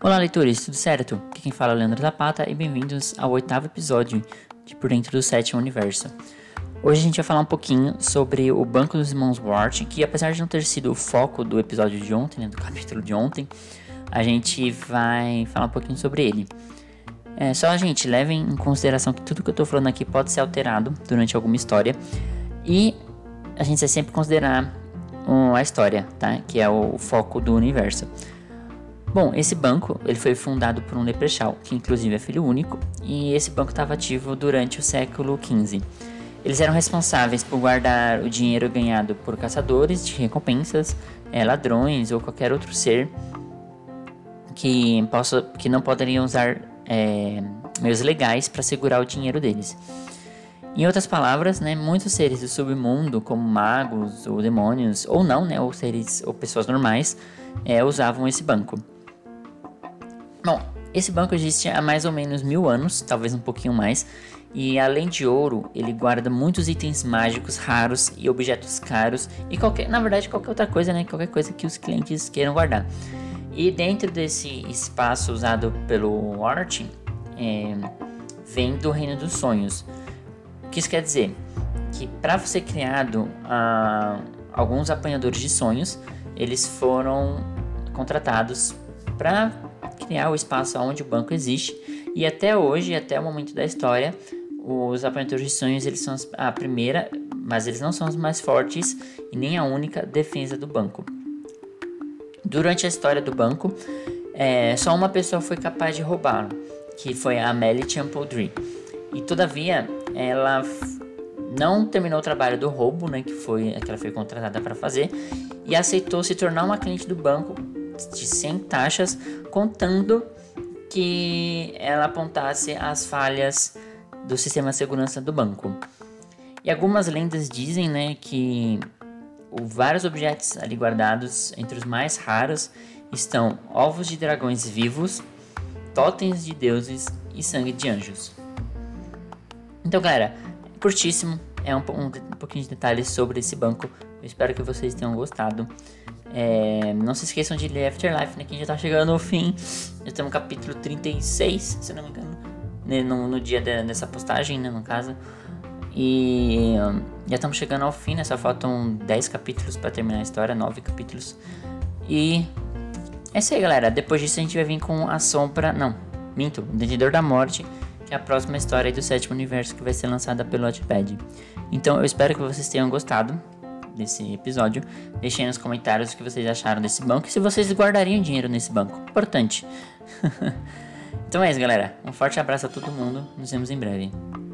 Olá, leitores, tudo certo? Aqui quem fala é o Leandro Zapata e bem-vindos ao oitavo episódio de Por Dentro do Sétimo Universo. Hoje a gente vai falar um pouquinho sobre o Banco dos Irmãos Ward, que apesar de não ter sido o foco do episódio de ontem, né, do capítulo de ontem, a gente vai falar um pouquinho sobre ele. É, só, gente, levem em consideração que tudo que eu tô falando aqui pode ser alterado durante alguma história e a gente vai sempre considerar um, a história, tá? Que é o foco do universo. Bom, esse banco ele foi fundado por um leprechal, que inclusive é filho único, e esse banco estava ativo durante o século XV. Eles eram responsáveis por guardar o dinheiro ganhado por caçadores de recompensas, é, ladrões ou qualquer outro ser que, possa, que não poderiam usar é, meios legais para segurar o dinheiro deles. Em outras palavras, né, muitos seres do submundo, como magos ou demônios, ou não, né, ou seres ou pessoas normais, é, usavam esse banco. Bom, esse banco existe há mais ou menos mil anos, talvez um pouquinho mais, e além de ouro, ele guarda muitos itens mágicos raros e objetos caros e qualquer, na verdade, qualquer outra coisa, né? Qualquer coisa que os clientes queiram guardar. E dentro desse espaço usado pelo Art, é, vem do Reino dos Sonhos. O que isso quer dizer? Que para ser criado, ah, alguns apanhadores de sonhos, eles foram contratados para criar o espaço onde o banco existe. E até hoje, até o momento da história, os apanhadores de sonhos eles são a primeira, mas eles não são os mais fortes e nem a única defesa do banco. Durante a história do banco, é, só uma pessoa foi capaz de roubá-lo, que foi a Amélie Champodry. E todavia, ela não terminou o trabalho do roubo, né, que foi que ela foi contratada para fazer, e aceitou se tornar uma cliente do banco de 100 taxas, contando que ela apontasse as falhas do sistema de segurança do banco. E algumas lendas dizem, né, que vários objetos ali guardados, entre os mais raros, estão ovos de dragões vivos, totens de deuses e sangue de anjos. Então, galera, curtíssimo, é um, um, um pouquinho de detalhes sobre esse banco. Eu espero que vocês tenham gostado. É, não se esqueçam de ler Afterlife, né? Que já tá chegando no fim. Já estamos capítulo 36, se não me engano. Né, no, no dia de, dessa postagem, né? No caso. E já estamos chegando ao fim, né? Só faltam 10 capítulos para terminar a história, 9 capítulos. E é isso aí, galera. Depois disso a gente vai vir com a Sombra. Não, minto, o Detidor da Morte é a próxima história do sétimo universo que vai ser lançada pelo Wattpad. Então eu espero que vocês tenham gostado desse episódio. Deixem nos comentários o que vocês acharam desse banco e se vocês guardariam dinheiro nesse banco. Importante. então é isso, galera. Um forte abraço a todo mundo. Nos vemos em breve.